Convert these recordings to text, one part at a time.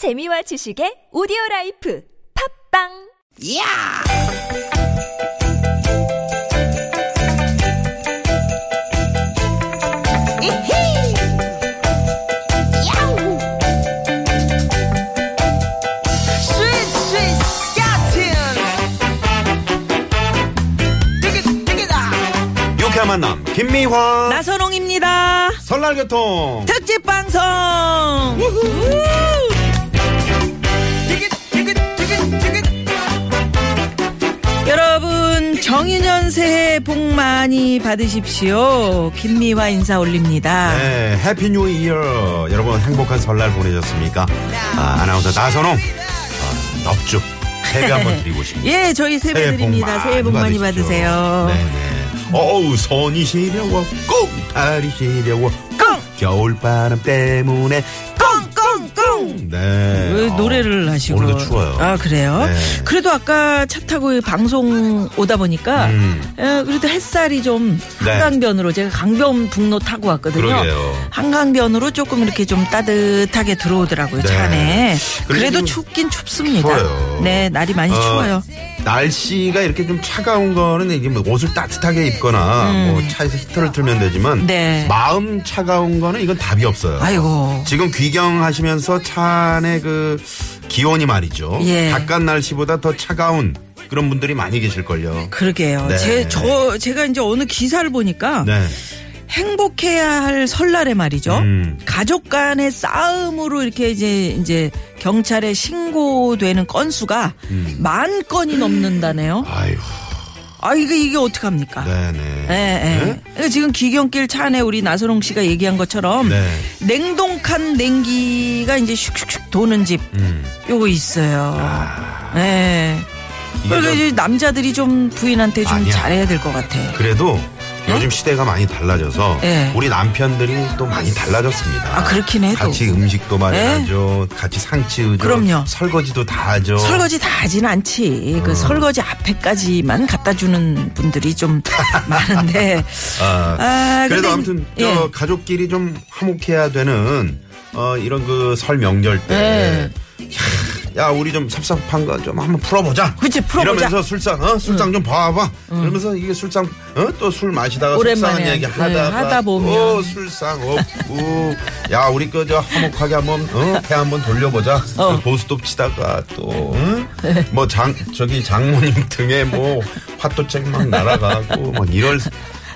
재미와 지식의 오디오 라이프 팝빵 야! 이히! 야우! 스윗 스윗! 디귿 디귿아! 유쾌한 만남 김미화 나선홍입니다. 설날 교통 특집 방송. 디귿 정유년 새해 복 많이 받으십시오. 김미화 인사 올립니다. 네, Happy New Year 여러분 행복한 설날 보내셨습니까 아, 아나운서 나선홍 아, 넙죽 세배 한번 드리고 싶습니다 예, 저희 세배 드립니다. 새해 복 많이. 받으세요. 네네 어우 손이 시려워 꽁다리 시려워 꽁! 겨울바람 때문에. 네왜 어, 노래를 하시고 오늘도 추워요 아 그래요? 네. 그래도 아까 차 타고 방송 오다 보니까 음. 에, 그래도 햇살이 좀 네. 한강변으로 제가 강변북로 타고 왔거든요. 그러게요. 한강변으로 조금 이렇게 좀 따뜻하게 들어오더라고요 네. 차 안에. 그래도 좀 춥긴 춥습니다. 추워요. 네 날이 많이 어, 추워요. 날씨가 이렇게 좀 차가운 거는 이게 뭐 옷을 따뜻하게 입거나 뭐 차에서 히터를 틀면 되지만 음. 네. 마음 차가운 거는 이건 답이 없어요. 아이고. 지금 귀경하시면서 차 안에 그 기온이 말이죠. 예. 바깥 날씨보다 더 차가운 그런 분들이 많이 계실걸요. 그러게요. 네. 제, 저, 제가 이제 어느 기사를 보니까 네. 행복해야 할 설날에 말이죠. 음. 가족 간의 싸움으로 이렇게 이제 이제 경찰에 신고되는 건수가 음. 만 건이 넘는다네요. 아유, 아 이게 이게 어떡 합니까? 네네. 예, 예. 그러니까 지금 기경길 차 안에 우리 나선홍 씨가 얘기한 것처럼 네. 냉동칸 냉기가 이제 슉슉슉 도는 집 음. 요거 있어요. 아. 예. 이게 그러니까 좀- 남자들이 좀 부인한테 좀 아니야. 잘해야 될 것 같아. 그래도 요즘 시대가 많이 달라져서 네? 우리 남편들이 또 많이 달라졌습니다. 아, 그렇긴 해도. 같이 음식도 마련하죠. 같이 상치우죠. 그럼요. 설거지도 다 하죠. 설거지 다 하진 않지. 어. 그 설거지 앞에까지만 갖다 주는 분들이 좀 많은데. 아, 아, 그래도 근데 아무튼 예. 저 가족끼리 좀 화목해야 되는 어 이런 그 설 명절 때. 네. 야, 야, 우리 좀 섭섭한 거 좀 한번 풀어보자. 그치, 풀어보자. 이러면서 술상, 어, 술상 좀 봐봐. 이러면서 이게 술상, 어, 또 술 마시다가 오랜만에 속상한 얘기 네, 하다가, 하다 보면. 어, 술상 없고, 야, 우리 그저 화목하게 한번, 어, 배 한번 돌려보자. 어. 그 보스톱 치다가 또, 응? 뭐 장, 저기 장모님 등에 뭐 화또책 막 날아가고, 막 이럴.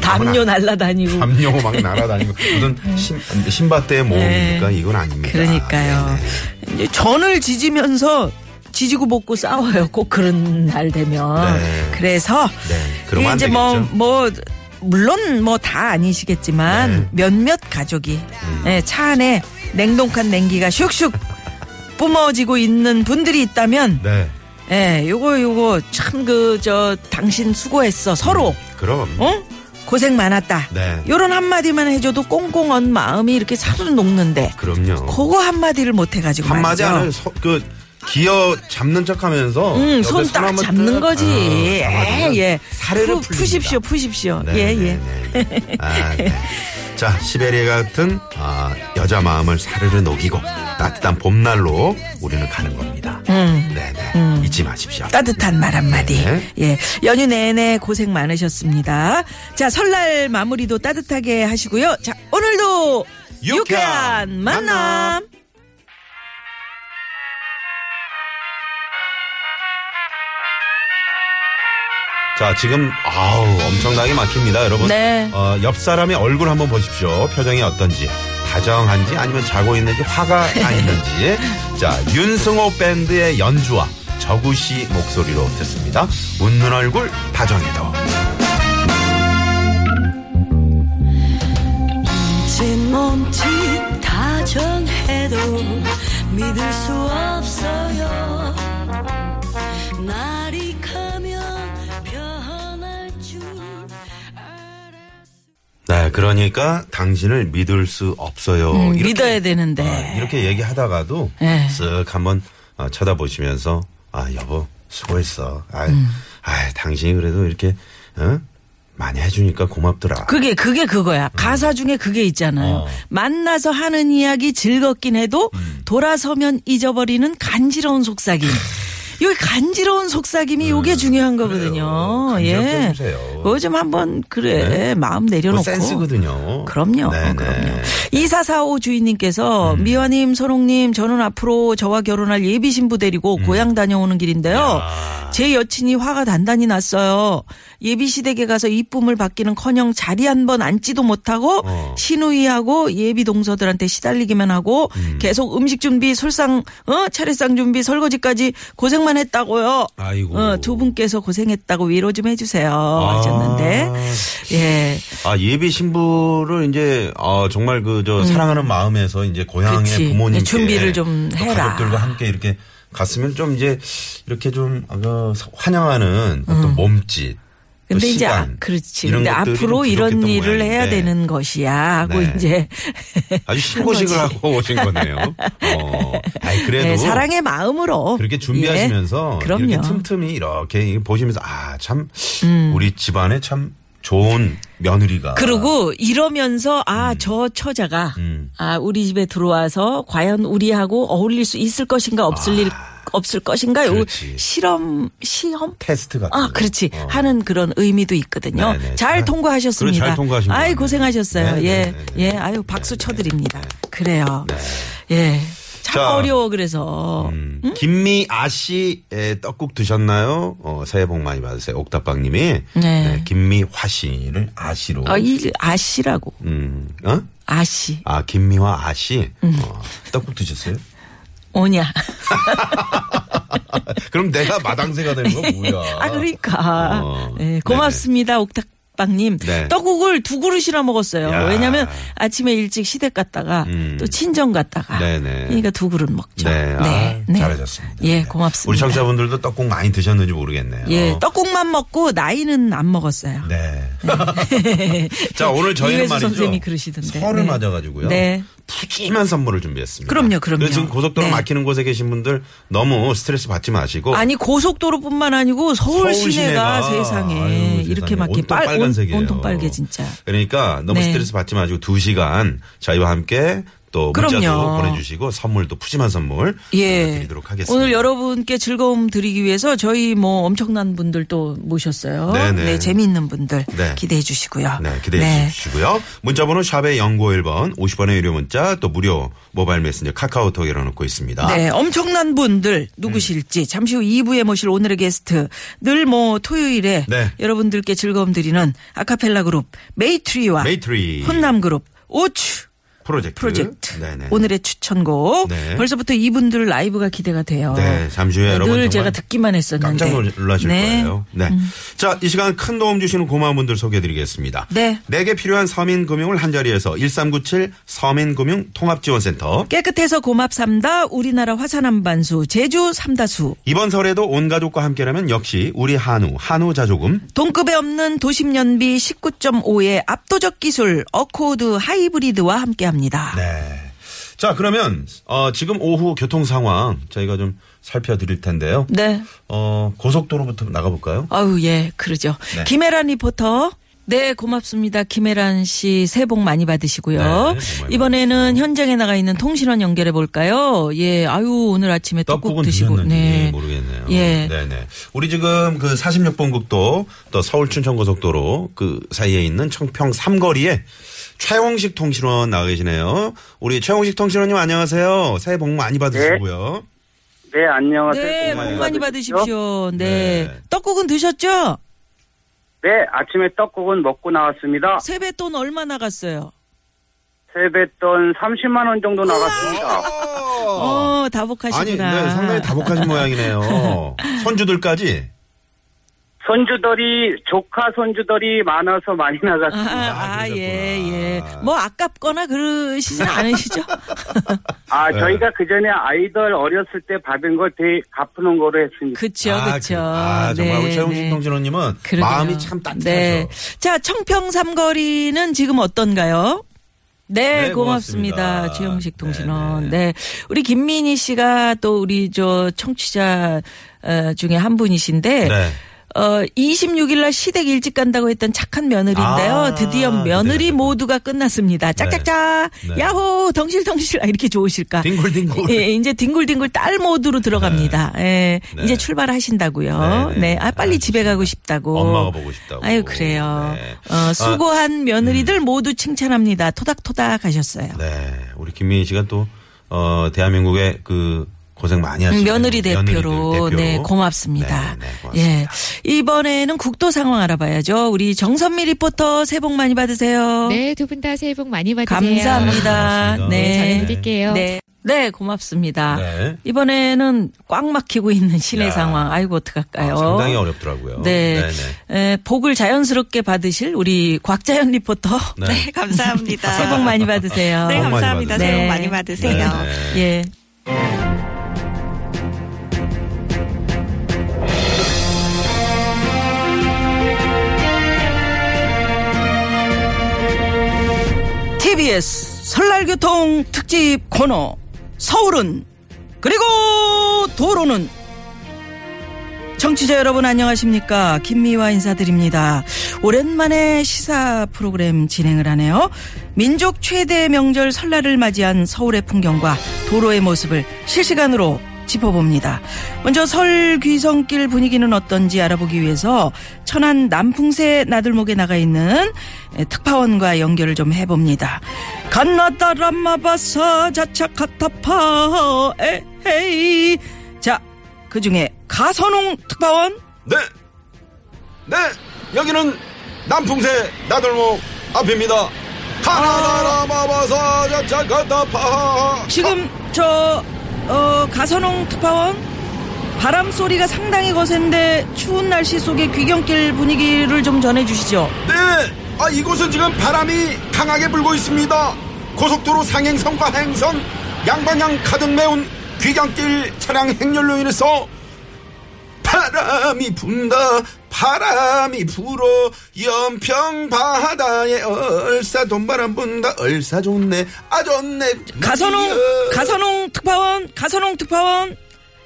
담요 날라다니고. 담요 막 날아다니고 무슨 신, 신밧드의 모험입니까? 이건 아닙니다. 네. 그러니까요. 네네. 이제 전을 지지면서 지지고 볶고 싸워요. 꼭 그런 날 되면. 네. 그래서 네, 이제 뭐. 뭐, 물론 뭐 다 아니시겠지만 네. 음. 몇몇 가족이 예, 차 안에 냉동칸 냉기가 슉슉 뿜어지고 있는 분들이 있다면 네, 예, 요거 요거 참 그 저 당신 수고했어 서로 그럼. 어 고생 많았다. 네. 요런 한마디만 해줘도 꽁꽁 언 마음이 이렇게 살을 녹는데 그럼요. 그거 한마디를 못 해가지고 한마디 서, 그 기어 잡는 척 하면서 응, 옆에 손딱 한번 잡는 딱, 거지. 어, 잡아주면 예, 예. 푸, 풀립니다. 푸십시오, 푸십시오. 네, 예, 네, 예. 네, 네. 아, 네. 자, 시베리아 같은 아, 여자 마음을 사르르 녹이고 따뜻한 봄날로 우리는 가는 겁니다. 음. 네, 네. 잊지 마십시오. 따뜻한 말 한마디. 네. 예. 연휴 내내 고생 많으셨습니다. 자, 설날 마무리도 따뜻하게 하시고요. 자, 오늘도 유쾌한 유쾌한 만남. 만남. 자, 지금 아우 엄청나게 막힙니다, 여러분. 네. 어, 옆 사람의 얼굴 한번 보십시오. 표정이 어떤지. 다정한지 아니면 자고 있는지 화가 나 있는지. 자, 윤승호 밴드의 연주와 저구 씨 목소리로 듣습니다. 웃는 얼굴 다정해도. 진 몸짓 다정해도 믿을 수 없어요 날이 네, 그러니까 당신을 믿을 수 없어요. 음, 이렇게, 믿어야 되는데. 어, 이렇게 얘기하다가도 네. 쓱 한번 어, 쳐다보시면서 아 여보 수고했어. 아, 음. 아 당신이 그래도 이렇게 어? 많이 해주니까 고맙더라. 그게 그게 그거야. 가사 중에 그게 있잖아요. 어. 만나서 하는 이야기 즐겁긴 해도 음. 돌아서면 잊어버리는 간지러운 속삭임. 여기 간지러운 속삭임이 요게 중요한 거거든요. 음. 그래요. 예. 해주세요. 그거 좀 한번 그래 네. 마음 뭐 내려놓고. 센스거든요. 그럼요. 네네. 음. 그럼요. 2445 주인님께서 미화님, 선홍님, 저는 앞으로 저와 결혼할 예비 신부 데리고 음. 고향 다녀오는 길인데요. 제 여친이 화가 단단히 났어요. 예비 시댁에 가서 이쁨을 받기는커녕 자리 한 번 앉지도 못하고 어. 신우이하고 예비 동서들한테 시달리기만 하고 계속 음식 준비, 술상, 어 차례상 준비, 설거지까지 고생만 했다고요. 아이고. 어, 두 분께서 고생했다고 위로 좀 해주세요. 하셨는데 예. 아 예비 신부를 이제 아 정말 그저 사랑하는 마음에서 이제 고향의 음. 그치. 부모님께 준비를 좀또 해라. 가족들과 함께 이렇게 갔으면 좀 이제 이렇게 좀 아, 그 환영하는 어떤 몸짓. 또 음. 근데 이제 아, 시간, 그렇지. 근데 앞으로 좀 이런 일을 해야 모양인데 되는 것이야 하고 네. 이제 아주 신고식을. 하고 오신 거네요. 어, 아이 그래도 네, 사랑의 마음으로 그렇게 준비하시면서 예, 그럼요. 이렇게 틈틈이 이렇게 보시면서 아참 음. 우리 집안에 참 좋은 며느리가 그리고 이러면서 아저 처자가 음. 아 우리 집에 들어와서 과연 우리하고 어울릴 수 있을 것인가 없을 일 없을 것인가 요 아. 그렇지. 실험 시험 테스트 같은 아, 거. 그렇지. 어. 하는 그런 의미도 있거든요. 네네. 잘 잘- 통과하셨습니다. 그래, 잘 통과하신 것 아이. 고생하셨어요. 네네네네. 예. 예. 아유, 박수 쳐 드립니다. 그래요. 예. 참 자, 어려워, 그래서. 음. 김미아 씨의 떡국 드셨나요? 어, 새해 복 많이 받으세요. 옥탑방님이 네. 김미화 씨를 아씨로. 아, 이, 아씨라고. 음, 어? 아씨. 아 김미화 아씨. 음. 어, 떡국 드셨어요? 오냐. 그럼 내가 마당새가 되는 건 뭐야? 아, 그러니까. 어. 예, 고맙습니다, 옥탁 방님. 네. 떡국을 두 그릇이나 먹었어요. 야. 왜냐면 아침에 일찍 시댁 갔다가 음. 또 친정 갔다가. 네네. 그러니까 두 그릇 먹죠. 네, 아, 잘하셨습니다. 예, 네. 고맙습니다. 우리 청자분들도 떡국 많이 드셨는지 모르겠네요. 예, 떡국만 먹고 나이는 안 먹었어요. 네. 자, 오늘 저희는 말이죠. 선생님이 그러시던데. 설을 네. 맞아가지고요. 네. 푸짐한 선물을 준비했습니다. 그럼요, 그럼요. 지금 고속도로 네. 막히는 곳에 계신 분들 너무 스트레스 받지 마시고. 아니 고속도로뿐만 아니고 서울, 서울 시내가, 시내가. 세상에 아유, 이렇게. 막히 빨 빨간색이에요. 온, 통 빨개 진짜. 그러니까 너무 네. 스트레스 받지 마시고 두 시간 저희와 함께 또 문자도 그럼요. 보내주시고 선물도 푸짐한 선물 예. 드리도록 하겠습니다. 오늘 여러분께 즐거움 드리기 위해서 저희 뭐 엄청난 분들 또 모셨어요. 네네. 네, 재미있는 분들 네. 기대해 주시고요. 네, 기대해 주시고요. 문자번호 샵의 0951번 50원의 유료 문자 또 무료 모바일 메신저 카카오톡 열어놓고 있습니다. 네, 엄청난 분들 누구실지 잠시 후 2부에 모실 오늘의 게스트 늘 뭐 토요일에 네. 여러분들께 즐거움 드리는 아카펠라 그룹 메이트리와 메이트리 훈남 그룹 오추 프로젝트. 프로젝트 네네. 오늘의 추천곡 네. 벌써부터 이분들 라이브가 기대가 돼요. 네, 잠시 후에 늘 여러분 정말 제가 듣기만 했었는데 깜짝 놀라실 네. 음. 거예요. 네. 자, 이 시간 큰 도움 주시는 고마운 분들 소개해드리겠습니다. 네. 내게 필요한 서민금융을 한 자리에서 1397 서민금융 통합지원센터. 깨끗해서 고맙삼다 우리나라 화산암반수 제주 삼다수 이번 설에도 온 가족과 함께라면 역시 우리 한우, 한우 자조금. 동급에 없는 도심연비 19.5의 압도적 기술 어코드 하이브리드와 함께합니다. 네. 자, 그러면, 어, 지금 오후 교통 상황 저희가 좀 살펴드릴 텐데요. 네. 어, 고속도로부터 나가볼까요? 아유 예 그러죠. 네. 김혜란 리포터. 네, 고맙습니다. 김혜란 씨, 새해 복 많이 받으시고요. 네, 정말 이번에는 현장에 나가 있는 통신원 연결해 볼까요? 예, 아유, 오늘 아침에 떡국 드시고, 네. 모르겠네요. 예. 네네. 우리 지금 그 46번 국도 또 서울 춘천 고속도로 그 사이에 있는 청평 삼거리에 최홍식 통신원 나와 계시네요. 우리 최홍식 통신원님 안녕하세요. 새해 복 많이 받으시고요. 네, 안녕하세요. 네, 많이 복 많이 받으십시오. 네. 네. 떡국은 드셨죠? 네, 아침에 떡국은 먹고 나왔습니다. 세뱃돈 얼마 나갔어요? 세뱃돈 30만 원 정도 나갔습니다. 어, 아니, 다복하시구나. 네, 상당히 다복하신 모양이네요. 선주들까지. 손주들이 조카 손주들이 많아서 많이 아, 나갔습니다. 아, 그러셨구나. 예, 예. 뭐 아깝거나 그러시진 않으시죠? 아, 네. 저희가 그 전에 아이들 어렸을 때 받은 걸 대, 갚는 거로 했습니다. 그쵸, 아, 그쵸. 그- 아, 정말 우리 최홍식 네. 통신원님은 그러게요. 마음이 참 따뜻하죠. 네. 자, 청평 삼거리는 지금 어떤가요? 네, 네, 고맙습니다. 고맙습니다. 최영식 통신원. 네, 네, 우리 김민희 씨가 또 우리 저 청취자 어, 중에 한 분이신데 네. 어, 26일 날 시댁 일찍 간다고 했던 착한 며느리인데요. 아, 드디어 며느리 기대가 모두가 끝났습니다. 짝짝짝. 네. 야호, 덩실덩실. 아, 이렇게 좋으실까. 딩굴딩굴. 예, 이제 딩굴딩굴 딸 모드로 들어갑니다. 예. 네. 이제 출발하신다고요. 네, 네. 네. 아, 빨리 아, 집에 가고 싶다고. 엄마가 보고 싶다고. 아유, 그래요. 네. 어, 수고한 며느리들 모두 칭찬합니다. 토닥토닥 하셨어요. 네, 우리 김미화 씨가 또 어, 대한민국의 그 고생 많이 하시는 음, 며느리 대표로, 며느리들 대표로. 네 고맙습니다. 네, 네, 고맙습니다. 예 이번에는 국도 상황 알아봐야죠. 우리 정선미 리포터 새해 복 많이 받으세요. 네, 두 분 다 새해 복 많이 받으세요. 감사합니다. 네, 네, 전해드릴게요. 네, 네 고맙습니다. 네. 이번에는 꽉 막히고 있는 시내 야. 상황. 아이고 어떡할까요? 아, 상당히 어렵더라고요. 네, 에, 복을 자연스럽게 받으실 우리 곽자연 리포터. 네. 감사합니다. 새해 복 많이 받으세요. 네, 감사합니다. 새해 복 네. 많이 받으세요. 네. 예. TBS 설날교통 특집 코너 서울은 그리고 도로는. 청취자 여러분 안녕하십니까? 김미화 인사드립니다. 오랜만에 시사 프로그램 진행을 하네요. 민족 최대 명절 설날을 맞이한 서울의 풍경과 도로의 모습을 실시간으로 짚어봅니다 먼저 설 귀성길 분위기는 어떤지 알아보기 위해서 천안 남풍새 나들목에 나가 있는 특파원과 연결을 좀 해봅니다 간나다 람마바사 자차카타파 에헤이 자 그중에 가선홍 특파원 네. 네. 여기는 남풍새 나들목 앞입니다. 하나나라 마바사 자차가타파. 지금 저 어, 가선홍 특파원 바람 소리가 상당히 거센데 추운 날씨 속에 귀경길 분위기를 좀 전해주시죠. 네. 아 이곳은 지금 바람이 강하게 불고 있습니다. 고속도로 상행선과 하행선 양방향 가득 메운 귀경길 차량 행렬로 인해서 바람이 분다 바람이 불어 연평 바다에 얼싸 돈바람 분다 얼싸 좋네 아 좋네 가선홍 이야. 가선홍 특파원 가선홍 특파원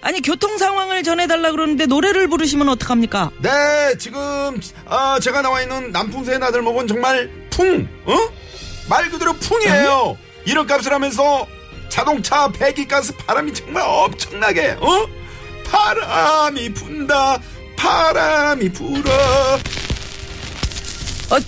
아니 교통 상황을 전해달라 그러는데 노래를 부르시면 어떡합니까? 네, 지금 아, 제가 나와 있는 남풍새 나들목은 정말 풍, 어? 말 그대로 풍이에요. 이런 값을 하면서 자동차 배기가스 바람이 정말 엄청나게, 어? 바람이 분다, 바람이 불어. 어,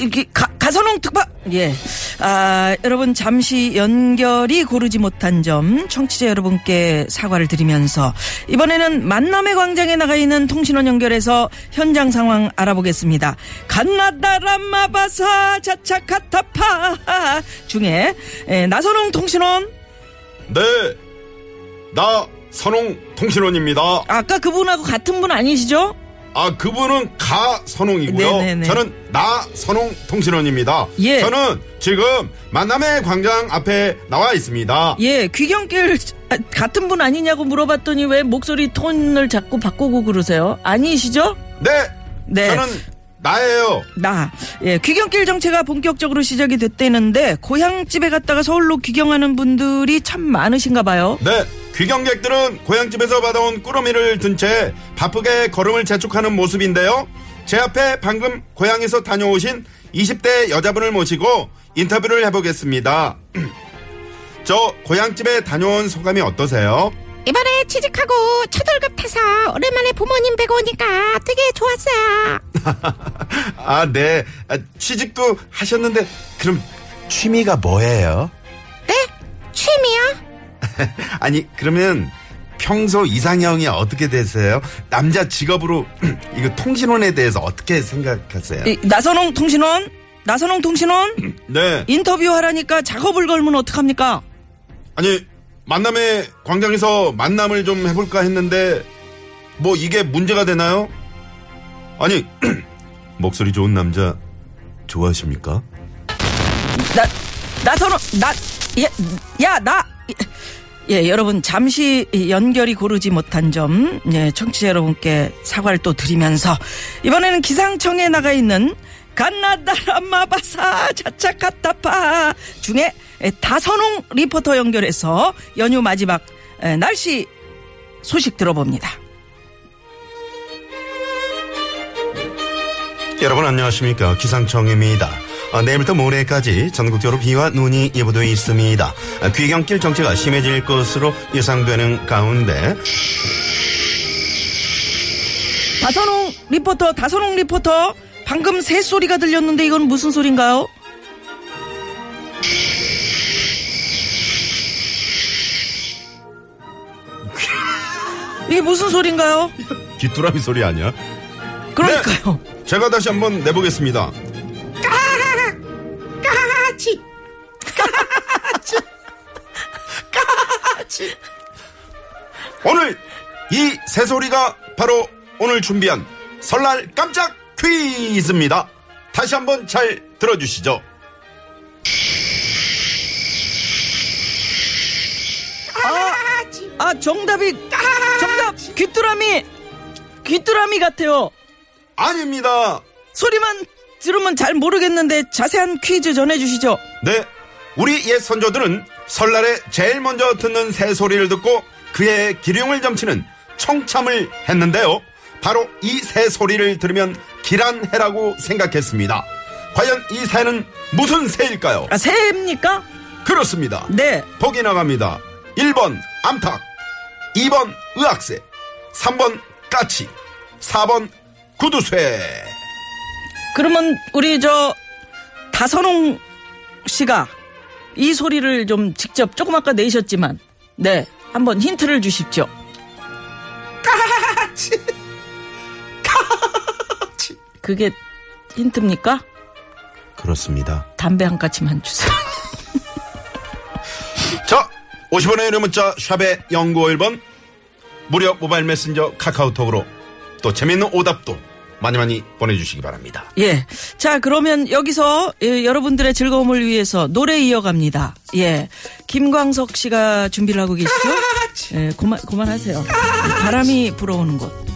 이게 가, 가선홍 특파 예. 아, 여러분 잠시 연결이 고르지 못한 점 청취자 여러분께 사과를 드리면서 이번에는 만남의 광장에 나가 있는 통신원 연결해서 현장 상황 알아보겠습니다. 갓나다람마바사 자차카타파 중에 에, 나선홍 통신원 네, 나 선홍 통신원입니다. 아까 그분하고 같은 분 아니시죠? 아, 그분은 가 선홍이고요. 네네네. 저는 나 선홍 통신원입니다. 예. 저는 지금 만남의 광장 앞에 나와 있습니다. 예, 귀경길 아, 같은 분 아니냐고 물어봤더니 왜 목소리 톤을 자꾸 바꾸고 그러세요? 아니시죠? 네. 네. 저는 나예요. 나. 예, 귀경길 정체가 본격적으로 시작이 됐다는데 고향집에 갔다가 서울로 귀경하는 분들이 참 많으신가 봐요. 네. 귀경객들은 고향집에서 받아온 꾸러미를 든 채 바쁘게 걸음을 재촉하는 모습인데요. 제 앞에 방금 고향에서 다녀오신 20대 여자분을 모시고 인터뷰를 해보겠습니다. 저 고향집에 다녀온 소감이 어떠세요? 이번에 취직하고 첫 월급 타서 오랜만에 부모님 뵈고 오니까 되게 좋았어요. 아, 네. 아, 취직도 하셨는데 그럼 취미가 뭐예요? 네? 취미요? 아니 그러면 평소 이상형이 어떻게 되세요? 남자 직업으로 이거 통신원에 대해서 어떻게 생각하세요? 이, 나선홍 통신원? 나선홍 통신원? 네. 인터뷰 하라니까 작업을 걸면 어떡합니까? 아니 만남의 광장에서 만남을 좀 해볼까 했는데 뭐 이게 문제가 되나요? 아니 목소리 좋은 남자 좋아하십니까? 나, 나선홍, 나, 예, 야, 나, 예, 여러분, 잠시 연결이 고르지 못한 점, 예, 청취자 여러분께 사과를 또 드리면서, 이번에는 기상청에 나가 있는 갓나다라마바사 자차카타파 중에 에, 나선홍 리포터 연결해서 연휴 마지막 에, 날씨 소식 들어봅니다. 여러분 안녕하십니까 기상청입니다. 아, 내일부터 모레까지 전국적으로 비와 눈이 예보되어 있습니다. 아, 귀경길 정체가 심해질 것으로 예상되는 가운데 나선홍 리포터, 나선홍 리포터. 방금 새 소리가 들렸는데 이건 무슨 소린가요? 이게 무슨 소린가요? 귀뚜라미 소리 아니야? 그러니까요. 제가 다시 한번 내보겠습니다. 새소리가 바로 오늘 준비한 설날 깜짝 퀴즈입니다. 다시 한번 잘 들어주시죠. 아, 정답이, 정답, 귀뚜라미, 귀뚜라미 같아요. 아닙니다. 소리만 들으면 잘 모르겠는데 자세한 퀴즈 전해주시죠. 네, 우리 옛 선조들은 설날에 제일 먼저 듣는 새소리를 듣고 그의 기륭을 점치는 청참을 했는데요. 바로 이 새 소리를 들으면 기란해라고 생각했습니다. 과연 이 새는 무슨 새일까요? 아, 새입니까? 그렇습니다. 네. 보기 나갑니다. 1번 암탉, 2번 의학새, 3번 까치, 4번 구두쇠. 그러면 우리 저 다선홍 씨가 이 소리를 좀 직접 조금 아까 내셨지만 네 한번 힌트를 주십시오. 그게 힌트입니까? 그렇습니다. 담배 한 까치만 주세요. 자, 50원의 유료 문자 샵의 0951번 무료 모바일 메신저 카카오톡으로 또 재밌는 오답도 많이 많이 보내주시기 바랍니다. 예. 자, 그러면 여기서 예, 여러분들의 즐거움을 위해서 노래 이어갑니다. 예. 김광석 씨가 준비를 하고 계시죠? 예, 그만, 그만하세요. 바람이 불어오는 곳.